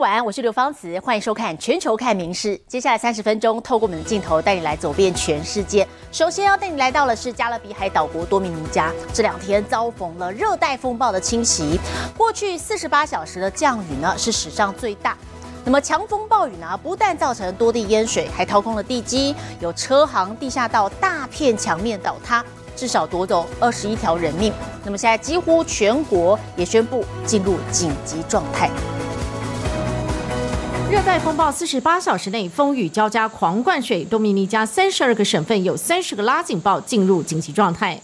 晚安，我是刘芳慈，欢迎收看《全球看名事》。接下来三十分钟，透过我们的镜头带你来走遍全世界。首先要带你来到的是加勒比海岛国多米尼加，这两天遭逢了热带风暴的侵袭，过去四十八小时的降雨呢是史上最大。那么强风暴雨呢，不但造成多地淹水，还掏空了地基，有车行、地下道大片墙面倒塌，至少夺走二十一条人命。那么现在几乎全国也宣布进入紧急状态。热带风暴四十八小时内风雨交加，狂灌水，多米尼加三十二个省份有三十个拉警报，进入紧急状态。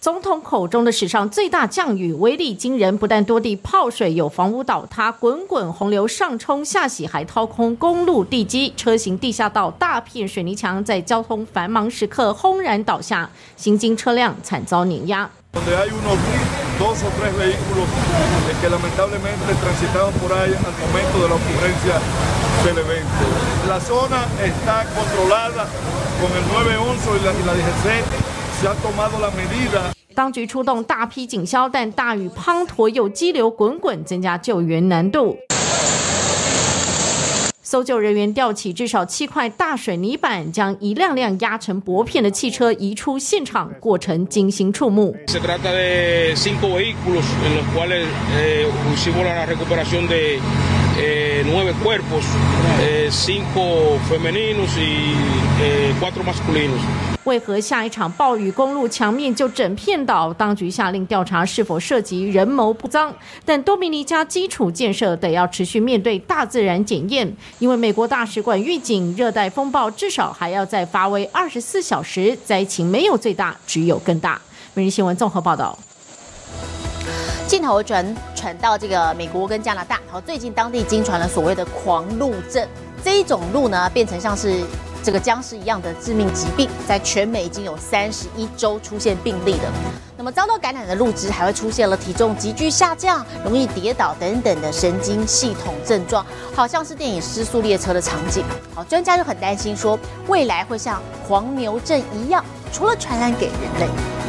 总统口中的史上最大降雨威力惊人，不但多地泡水，有房屋倒塌，滚滚洪流上冲下洗，还掏空公路地基，车行地下道大片水泥墙在交通繁忙时刻轰然倒下，行经车辆惨遭碾压。dos o tres vehículos que lamentablemente transitaban por ahí al momento de la ocurrencia del evento. La zona está controlada con el 911 y la, y la DGC se ha tomado la medida 当局出动大批警消，但大雨滂沱又激流滚滚，增加救援难度。 搜救人员吊起至少七块大水泥板，将一辆辆压成薄片的汽车移出现场，过程惊心触目。Se trata de cinco vehículos en los cuales hicimos la recuperación de nueve cuerpos, cinco femeninos y cuatro masculinos. 为何下一场暴雨公路墙面就整片倒？当局下令调查是否涉及人谋不臧。但多米尼加基础建设得要持续面对大自然检验，因为美国大使馆预警，热带风暴至少还要再发威二十四小时，灾情没有最大，只有更大。每日新闻综合报道。镜头转传到这个美国跟加拿大，好，最近当地经传了所谓的狂鹿症，这一种鹿呢，变成像是。这个僵尸一样的致命疾病，在全美已经有三十一周出现病例了。那么遭到感染的鹿只还会出现了体重急剧下降、容易跌倒等等的神经系统症状，好像是电影《失速列车》的场景。好，专家就很担心说，未来会像黄牛症一样，除了传染给人类。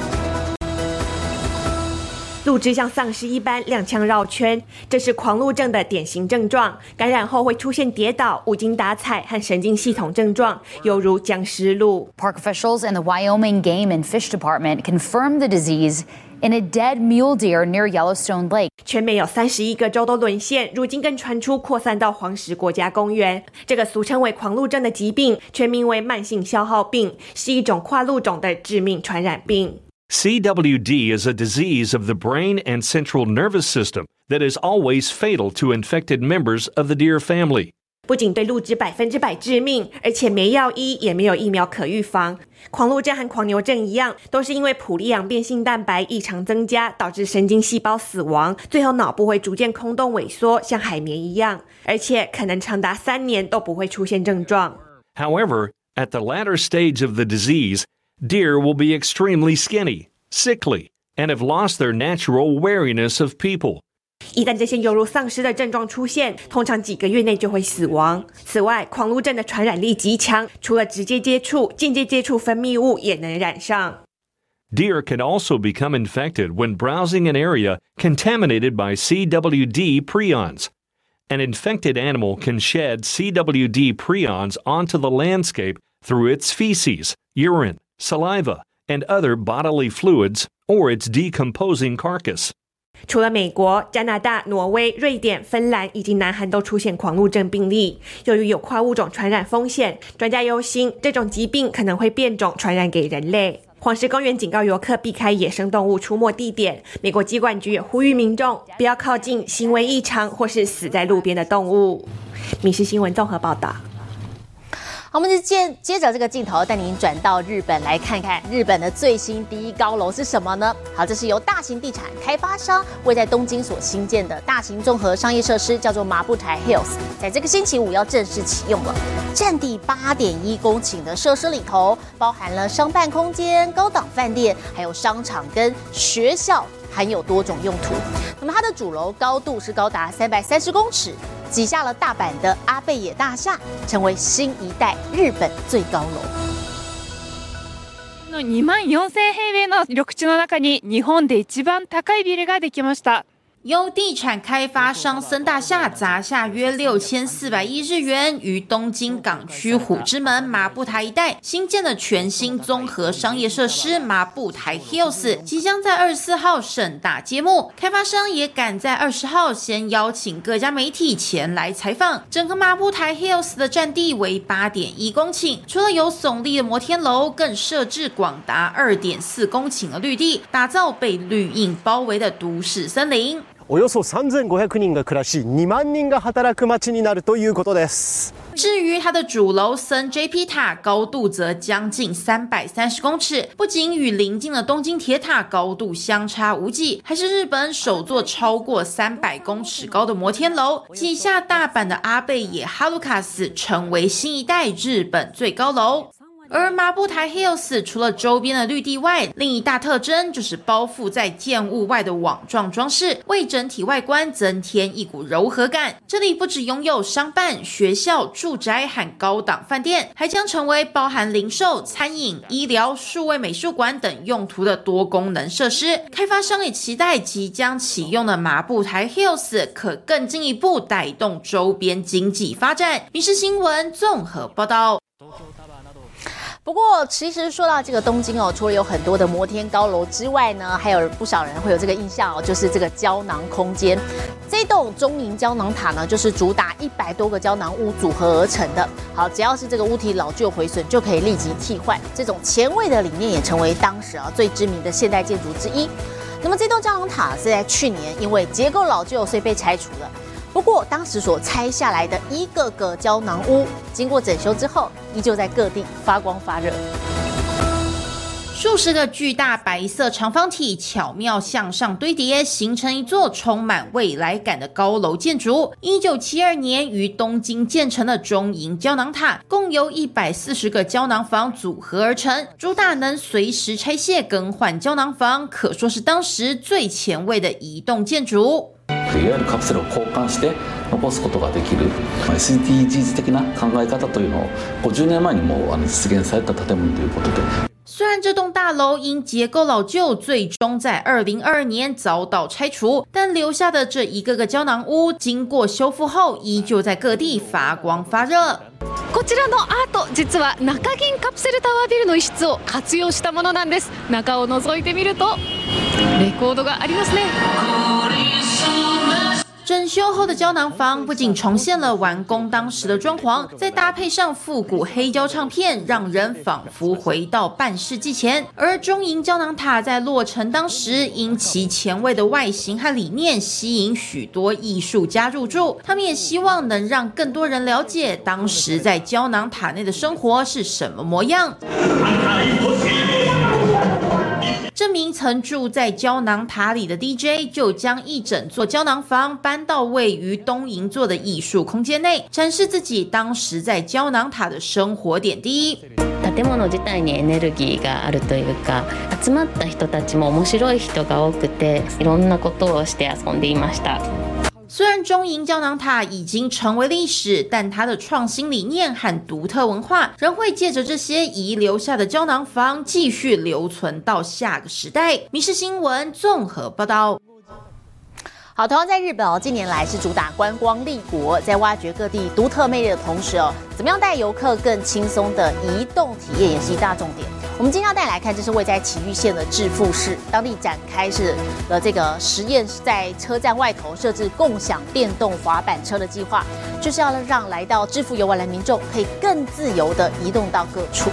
鹿只像丧尸一般踉跄绕圈，这是狂鹿症的典型症状。感染后会出现跌倒、无精打采和神经系统症状，犹如僵尸鹿。Park officials and the Wyoming Game and Fish Department confirmed the disease in a dead mule deer near Yellowstone Lake。全美有三十一个州都沦陷，如今更传出扩散到黄石国家公园。这个俗称为狂鹿症的疾病，全名为慢性消耗病，是一种跨鹿种的致命传染病。CWD is a disease of the brain and central nervous system that is always fatal to infected members of the deer family. 不仅对鹿只百分之百致命，而且没药医，也没有疫苗可预防。狂鹿症和狂牛症一样，都是因为普利昂变性蛋白异常增加，导致神经细胞死亡，最后脑部会逐渐空洞萎缩，像海绵一样，而且可能长达三年都不会出现症状。However, at the latter stage of the disease, deer will be extremely skinny, sickly, and have lost their natural wariness of people. 一旦这些犹如丧尸的症状出现，通常几个月内就会死亡。此外，狂鹿症的传染力极强，除了直接接触，间接接触分泌物也能染上。Deer can also become infected when browsing an area contaminated by CWD prions. An infected animal can shed CWD prions onto the landscape through its feces, urine, saliva, and other bodily fluids or its decomposing carcass. 除了美国、加拿大、挪威、瑞典、芬兰以及南韩都出现狂鹿症病例。由于有跨物种传染风险，专家忧心这种疾病可能会变种传染给人类。黄石公园警告游客避开野生动物出没地点。美国机管局也呼吁民众不要靠近行为异常或是死在路边的动物。民事新闻综合报道。我们就接接着这个镜头带您转到日本来看看日本的最新第一高楼是什么呢？好，这是由大型地产开发商为在东京所新建的大型综合商业设施，叫做麻布台 Hills，在这个星期五要正式启用了。占地八点一公顷的设施里头，包含了商办空间、高档饭店，还有商场跟学校，含有多种用途。那么它的主楼高度是高达三百三十公尺。挤下了大阪的阿贝野大厦，成为新一代日本最高楼。の2万4000平米の緑地の中に日本で一番高いビルができました。 由地产开发商森大厦砸下约六千四百亿日元，于东京港区虎之门麻布台一带新建的全新综合商业设施麻布台 Hills，即将在二十四号盛大揭幕。开发商也赶在二十号先邀请各家媒体前来采访。整个麻布台 Hills 的占地为八点一公顷，除了有耸立的摩天楼，更设置广达二点四公顷的绿地，打造被绿荫包围的都市森林。およそ3500人が暮らし2万人が働く街になるということです至于它的主楼森 JP 塔高度则将近三百三十公尺，不仅与邻近的东京铁塔高度相差无几，还是日本首座超过三百公尺高的摩天楼。挤下大阪的阿贝野哈鲁卡斯，成为新一代日本最高楼。 而麻布台 Hills 除了周边的绿地外，另一大特征就是包覆在建物外的网状装饰，为整体外观增添一股柔和感。这里不只拥有商办、学校、住宅和高档饭店，还将成为包含零售、餐饮、医疗、数位美术馆等用途的多功能设施。开发商也期待即将启用的麻布台 Hills 可更进一步带动周边经济发展。民事新闻综合报道。不过，其实说到这个东京哦，除了有很多的摩天高楼之外呢，还有不少人会有这个印象哦，就是这个胶囊空间。这栋中银胶囊塔呢，就是主打一百多个胶囊屋组合而成的。好，只要是这个屋体老旧毁损，就可以立即替换。这种前卫的理念也成为当时啊最知名的现代建筑之一。那么这栋胶囊塔是在去年因为结构老旧，所以被拆除了。不过，当时所拆下来的一个个胶囊屋，经过整修之后，依旧在各地发光发热。数十个巨大白色长方体巧妙向上堆叠，形成一座充满未来感的高楼建筑。一九七二年于东京建成的中银胶囊塔，共由一百四十个胶囊房组合而成，主打能随时拆卸更换胶囊房，可说是当时最前卫的移动建筑。いわゆるカプセルを交換して残すことができる SDGs 的な考え方というのを50年前にもあの実現された建物ということで。虽然这栋大楼因结构老旧，最终在二零二二年遭到拆除，但留下的这一个个胶囊屋，经过修复后，依旧在各地发光发热。こちらのアート実は中銀カプセルタワービルの一室を活用したものなんです中を覗いてみるとレコードがありますね整修后的胶囊房不仅重现了完工当时的装潢，再搭配上复古黑胶唱片，让人仿佛回到半世纪前。而中银胶囊塔在落成当时，因其前卫的外形和理念，吸引许多艺术家入住。他们也希望能让更多人了解当时在胶囊塔内的生活是什么模样。这名曾住在胶囊塔里的 DJ 就将一整座胶囊房搬到位于东银座的艺术空间内，展示自己当时在胶囊塔的生活点滴。建物自体にエネルギーがあるというか、集まった人たちも面白い人が多くて、いろんなことをして遊んでいました。 虽然中银胶囊塔已经成为历史，但它的创新理念和独特文化仍会借着这些遗留下的胶囊房继续留存到下个时代。民事新闻综合报道。好，同样在日本哦，近年来是主打观光立国，在挖掘各地独特魅力的同时哦，怎么样带游客更轻松的移动体验也是一大重点。我们今天要带来看，这是位在崎玉县的致富市，当地展开是了这个实验，在车站外头设置共享电动滑板车的计划，就是要让来到致富游玩的民众可以更自由的移动到各处。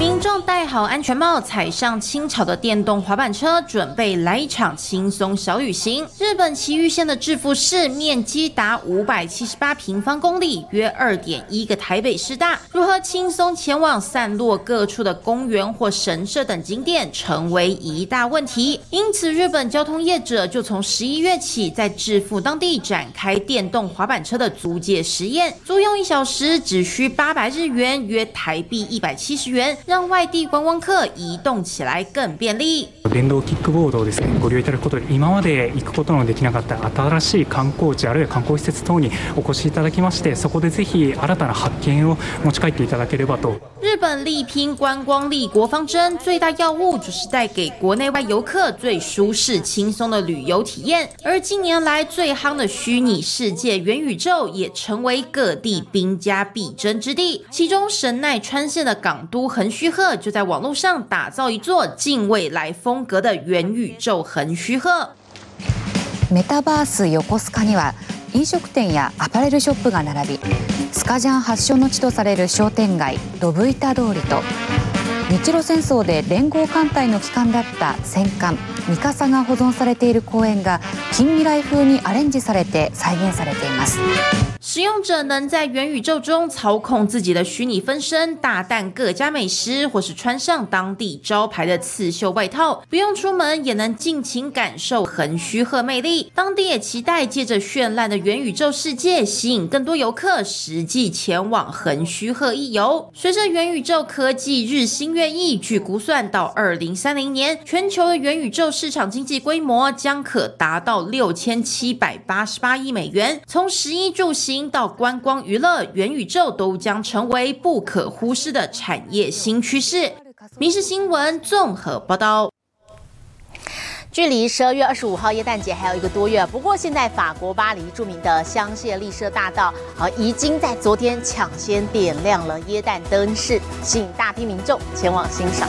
民众戴好安全帽，踩上轻巧的电动滑板车，准备来一场轻松小旅行。日本崎玉县的致富市面积达五百七十八平方公里，约二点一个台北市大。如何轻松前往散落各处的公园或神社等景点，成为一大问题。因此，日本交通业者就从十一月起，在致富当地展开电动滑板车的租借实验，租用一小时只需八百日元，约台币一百七十元。让外地观光客移动起来更便利。電動キックボードをですねご利用いただくことで今まで行くことのできなかった新しい観光地あるいは観光施設等にお越しいただきましてそこでぜひ新たな発見を持ち帰っていただければと日本力拼观光立国方针，最大要务就是带给国内外游客最舒适轻松的旅游体验。而近年来最夯的虚拟世界元宇宙，也成为各地兵家必争之地。其中神奈川县的港都横 须贺，就在网络上打造一座近未来风格的元宇宙横须贺。メタバース横須賀には飲食店やアパレルショップが並びスカジャン発祥の地とされる商店街ドブ板通りと日露戦争で連合艦隊の旗艦だった戦艦三笠が保存されている公園が近未来風にアレンジされて再現されています使用者能在元宇宙中操控自己的虚拟分身，大啖各家美食，或是穿上当地招牌的刺绣外套，不用出门也能尽情感受横须贺魅力。当地也期待借着绚烂的元宇宙世界，吸引更多游客实际前往横须贺一游。随着元宇宙科技日新月 异，据估算，到二零三零年，全球的元宇宙市场经济规模将可达到六千七百八十八亿美元。从十一住行到观光娱乐，元宇宙都将成为不可忽视的产业新趋势。《民事新闻》综合报道。距离十二月二十五号耶诞节还有一个多月，不过现在法国巴黎著名的香榭丽舍大道啊，已经在昨天抢先点亮了耶诞灯饰，吸引大批民众前往欣赏。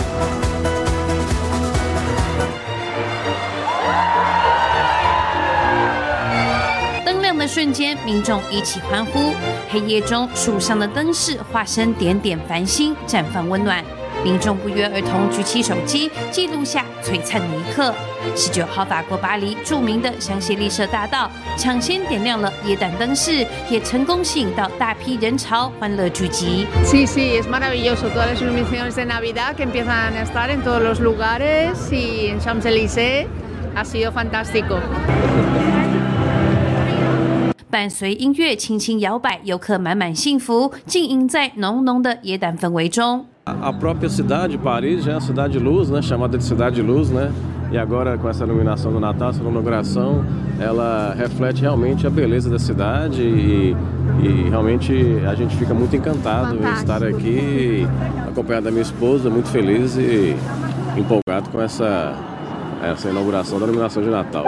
灯亮的瞬间，民众一起欢呼。黑夜中，树上的灯饰化身点点繁星，绽放温暖。民众不约而同举起手机，记录下璀璨的一刻。十九号，法国巴黎著名的香榭丽舍大道抢先点亮了夜灯灯饰，也成功吸引到大批人潮，欢乐聚集。Sí, sí, es maravilloso. Todas las iluminaciones de Navidad que empiezan a estar en todos los lugares y en Champs-Élysées ha sido fantástico. 伴随音乐轻轻摇摆，游客满满幸福，浸淫在浓浓的耶诞氛围中。A própria cidade, Paris, é a cidade de luz, né? Chamada de cidade de luz, né? E agora com essa iluminação do Natal, essa inauguração, ela reflete realmente a beleza da cidade e, e realmente a gente fica muito encantado em estar aqui, acompanhado da minha esposa, muito feliz e empolgado com essa, essa inauguração da iluminação de Natal.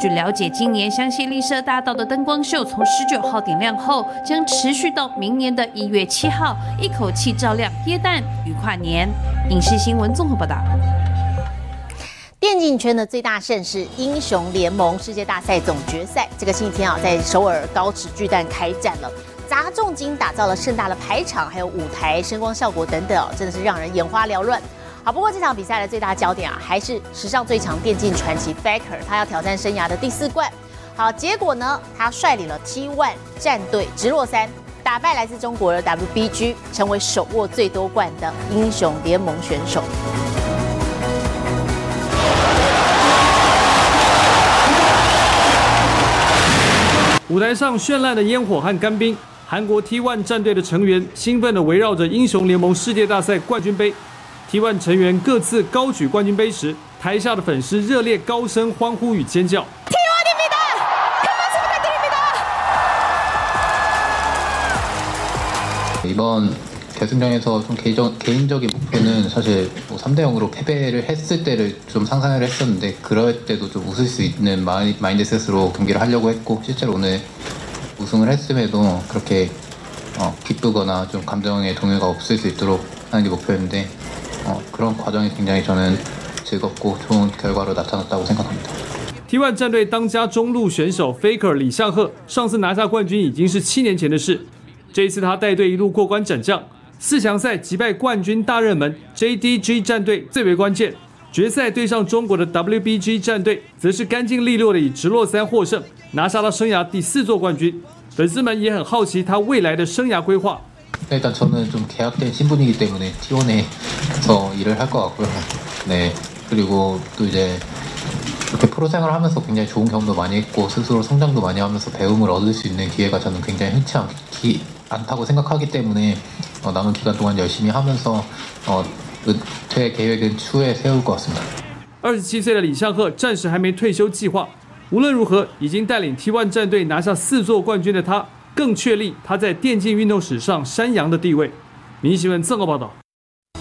据了解，今年香榭丽舍大道的灯光秀从十九号点亮后，将持续到明年的一月七号，一口气照亮耶诞与跨年。影视新闻综合报道。电竞圈的最大盛事——英雄联盟世界大赛总决赛，这个星期天啊，在首尔高尺巨蛋开战了，砸重金打造了盛大的排场，还有舞台、声光效果等等哦，真的是让人眼花缭乱。好，不过这场比赛的最大焦点啊，还是史上最强电竞传奇 Faker，他要挑战生涯的第四冠。好，结果呢，他率领了 T1 战队直落三，打败来自中国的 WBG，成为手握最多冠的英雄联盟选手。舞台上绚烂的烟火和干冰，韩国 T1 战队的成员兴奋地围绕着英雄联盟世界大赛冠军杯。T1 成员各自高举冠军杯时，台下的粉丝热烈高声欢呼与尖叫。이번 결승전에서 좀 개인적, 개인적인 목표는 사실 뭐 3대 0으로 패배를 했을 때를 좀 상상을 했었는데 그럴 때도 좀 웃을 수 있는 마이, 마인드셋으로 경기를 하려고 했고 실제로 오늘 우승을 했음에도 그렇게 어, 기쁘거나 좀 감정의 동요가 없을 수 있도록 하는 게 목표였는데 어, 그런 과정이 굉장히 저는 즐겁고 좋은 결과로 나타났다고 생각합니다. T1 战队当家中路选手 Faker 李相赫上次拿下冠军已经是七年前的事，这一次他带队一路过关斩将， 四强赛击败冠军大热门 JDG 战队最为关键，决赛对上中国的 WBG 战队则是干净利落的以直落三获胜，拿下了生涯第四座冠军。粉丝们也很好奇他未来的生涯规划。 일단 저는 좀 계약된 신분이기 때문에 T1에서 일을 할 것 같고요. 네. 그리고 또 이제 이렇게 프로 생활을 하면서 굉장히 좋은 경험도 많이 했고 스스로 성장도 많이 하면서 배움을 얻을 수 있는 기회가 저는 굉장히 흔치 않기, 않다고 생각하기 때문에 어, 남은 기간 동안 열심히 하면서 어, 은퇴 계획은 추후에 세울 것 같습니다. 二十七岁的李相赫暂时还没退休计划。无论如何，已经带领 T1 战队拿下四座冠军的他，更确立他在电竞运动史上山羊的地位。民意新闻综合报道。《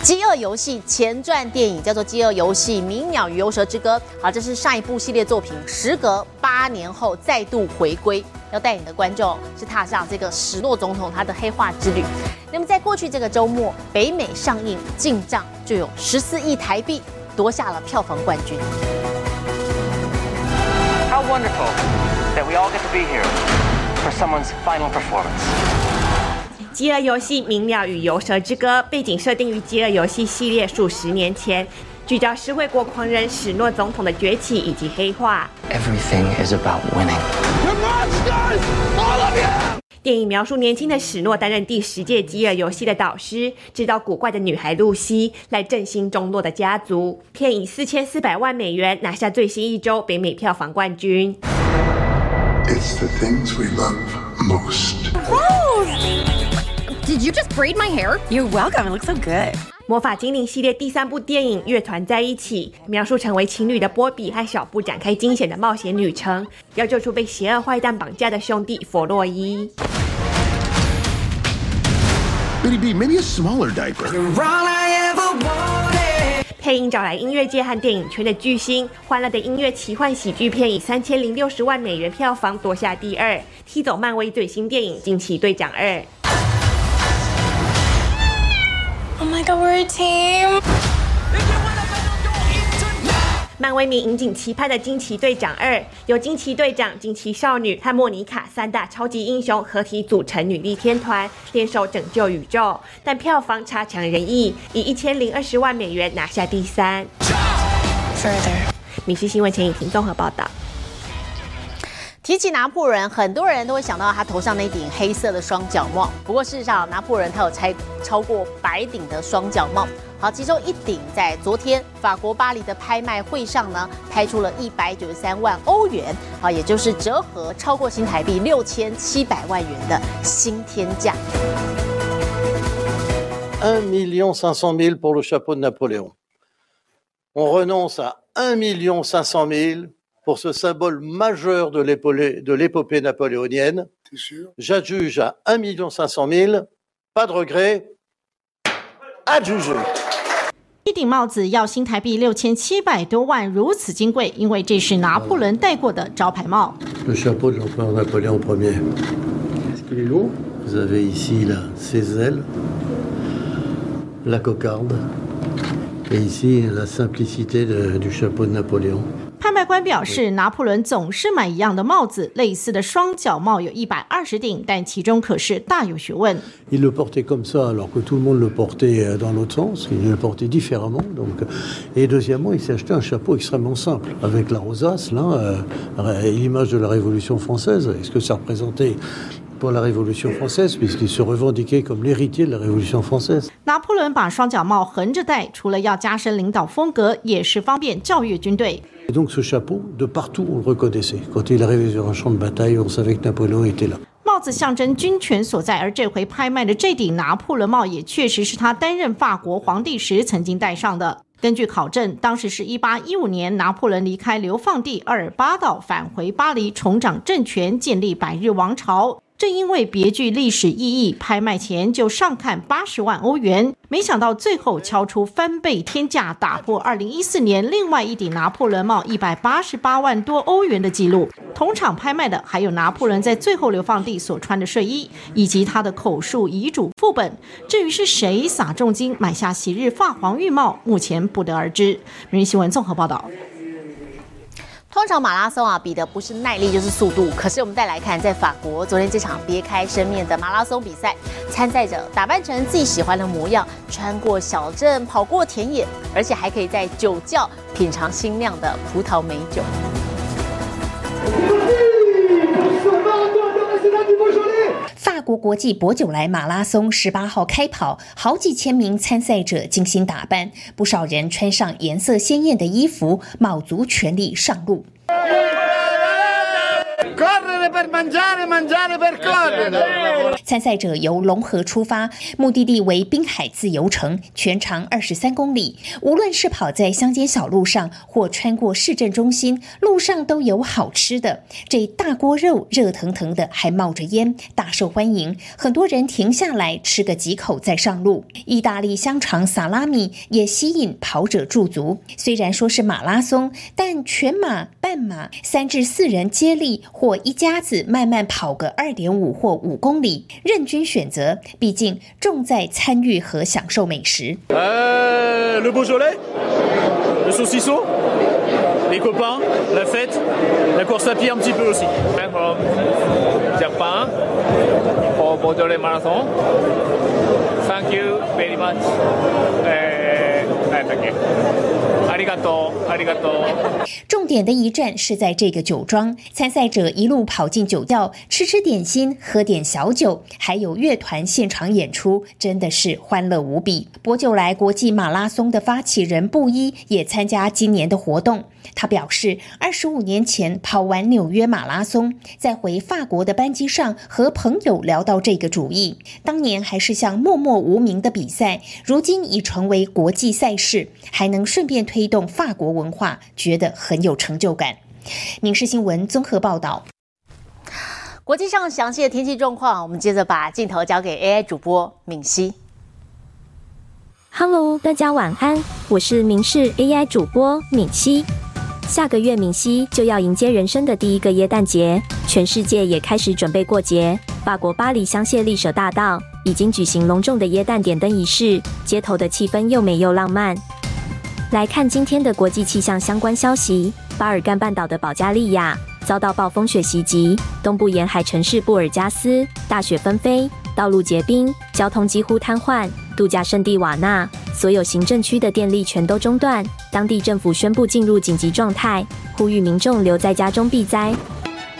饥饿游戏》前传电影叫做《饥饿游戏：鸣鸟与游蛇之歌》。好，这是上一部系列作品，时隔八年后再度回归，要带领的观众是踏上这个史诺总统他的黑化之旅。那么，在过去这个周末，北美上映进账就有十四亿台币，夺下了票房冠军。How wonderful that we all get to be here for someone's final performance.《饥饿游戏：鸣鸟与游蛇之歌》背景设定于《饥饿游戏》系列数十年前，聚焦施惠国狂人史诺总统的崛起以及黑化。Everything is about winning. You're monsters! All of you! 电影描述年轻的史诺担任第十届饥饿游戏的导师，指导古怪的女孩露西来振兴中落的家族。片以四千四百万美元拿下最新一周北美票房冠军。It's the things we love most. Did you just braid my hair? You're welcome. It looks so good. 魔法精灵系列第三部电影《乐团在一起》，描述成为情侣的波比和小布展开惊险的冒险旅程，要救出被邪恶坏蛋绑架的兄弟弗洛伊。Bitty B, maybe a smaller diaper. 配音找来音乐界和电影圈的巨星，欢乐的音乐奇幻喜剧片以三千零六十万美元票房夺下第二，踢走漫威最新电影《惊奇队长二》。My god, we're a team. 漫威迷引颈期盼的《惊奇队长二》，由惊奇队长、惊奇少女和莫妮卡三大超级英雄合体组成女力天团，联手拯救宇宙。但票房差强人意，以一千零二十万美元拿下第三。Further. 米西新闻前影评综合报道。提起拿破仑，很多人都会想到他头上那顶黑色的双角帽。不过事实上，拿破仑他有拆超过百顶的双角帽。好，其中一顶在昨天法国巴黎的拍卖会上呢，拍出了一百九十三万欧元，啊，也就是折合超过新台币六千七百万元的新天价。1 million 500 000 pour le chapeau de Napoléon. On renonce à 1 million 500 000 pour ce symbole majeur de l'épopée, de l'épopée napoléonienne. J'adjuge à 1 million 500 000. Pas de regret. Adjugé. 一顶帽子要新台币六千七百多万，如此金贵，因为这是拿破仑戴过的招牌帽。 Le chapeau de l'empereur Napoléon Ier. Est-ce qu'il est lourd Vous avez ici là, ses ailes, la cocarde, et ici la simplicité de- du chapeau de Napoléon. 拍卖官表示，拿破仑总是买一样的帽子，类似的双角帽有一百二十顶，但其中可是大有学问。Il le portait comme ça, alors que tout le monde le portait euh, dans l'autre sens. Il le portait différemment. Donc, euh, et deuxièmement, il s'est acheté un chapeau extrêmement simple avec la rosace, là, euh, l'image de la Révolution française. Est-ce que ça représentait pour la Révolution française, puisqu'il se revendiquait comme l'héritier de la Révolution française 拿破仑把双角帽横着戴，除了要加深领导风格，也是方便教育军队。帽子象征军权所在，而这回拍卖的这顶拿破仑帽也确实是他担任法国皇帝时曾经戴上的。根据考证，当时是一八一五年，拿破仑离开流放地厄尔巴岛，返回巴黎，重掌政权，建立百日王朝。正因为别具历史意义，拍卖前就上看八十万欧元，没想到最后敲出翻倍天价，打破二零一四年另外一顶拿破仑帽一百八十八万多欧元的记录。同场拍卖的还有拿破仑在最后流放地所穿的睡衣，以及他的口述遗嘱副本。至于是谁撒重金买下昔日发黄玉帽，目前不得而知。每日新闻综合报道。通常马拉松啊，比的不是耐力就是速度。可是我们再来看，在法国昨天这场别开生面的马拉松比赛，参赛者打扮成自己喜欢的模样，穿过小镇，跑过田野，而且还可以在酒窖品尝新酿的葡萄美酒。法国国际博酒来马拉松十八号开跑，好几千名参赛者精心打扮，不少人穿上颜色鲜艳的衣服，卯足全力上路。参赛者由龙河出发，目的地为滨海自由城，全长二十三公里。无论是跑在乡间小路上，或穿过市镇中心，路上都有好吃的。这大锅肉热腾腾的，还冒着烟，大受欢迎。很多人停下来吃个几口再上路。意大利香肠、萨拉米也吸引跑者驻足。虽然说是马拉松，但全马、半马、三至四人接力或一家子慢慢跑个二点五或五公里，任君选择。毕竟重在参与和享受美食。 Euh, le Beaujolais, le saucisson, les copains, la fête, la course à pied un petit peu aussi. I'm from Japan for Beaujolais Marathon. Thank you very much. えー、何やったっけありがとう、ありがとう。 重点的一站是在这个酒庄，参赛者一路跑进酒窖，吃吃点心，喝点小酒，还有乐团现场演出，真的是欢乐无比。博酒来国际马拉松的发起人布衣也参加今年的活动。他表示，二十五年前跑完纽约马拉松，在回法国的班机上和朋友聊到这个主意。当年还是项默默无名的比赛，如今已成为国际赛事，还能顺便推动法国文化，觉得很有成就感。民事新闻综合报道。国际上详细的天气状况，我们接着把镜头交给 AI 主播敏熙。Hello，大家晚安，我是民视 AI 主播敏熙。下个月敏熙就要迎接人生的第一个耶诞节，全世界也开始准备过节。法国巴黎香榭丽舍大道已经举行隆重的耶诞点灯仪式，街头的气氛又美又浪漫。来看今天的国际气象相关消息：巴尔干半岛的保加利亚遭到暴风雪袭击，东部沿海城市布尔加斯大雪纷飞，道路结冰，交通几乎瘫痪。度假胜地瓦纳所有行政区的电力全都中断，当地政府宣布进入紧急状态，呼吁民众留在家中避灾。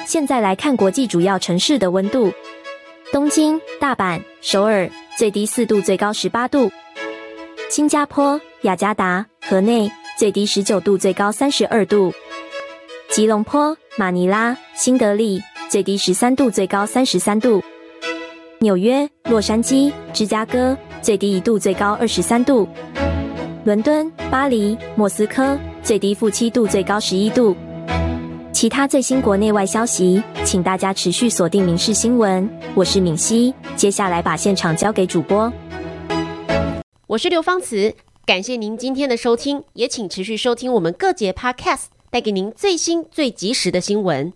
现在来看国际主要城市的温度：东京、大阪、首尔最低四度，最高十八度；新加坡、雅加达、河内最低十九度，最高三十二度；吉隆坡、马尼拉、新德里最低十三度，最高三十三度；纽约、洛杉矶、芝加哥。最低一度，最高二十三度。伦敦、巴黎、莫斯科最低负七度，最高十一度。其他最新国内外消息，请大家持续锁定《民事新闻》。我是敏熙，接下来把现场交给主播。我是刘芳慈，感谢您今天的收听，也请持续收听我们各节 Podcast，带给您最新最及时的新闻。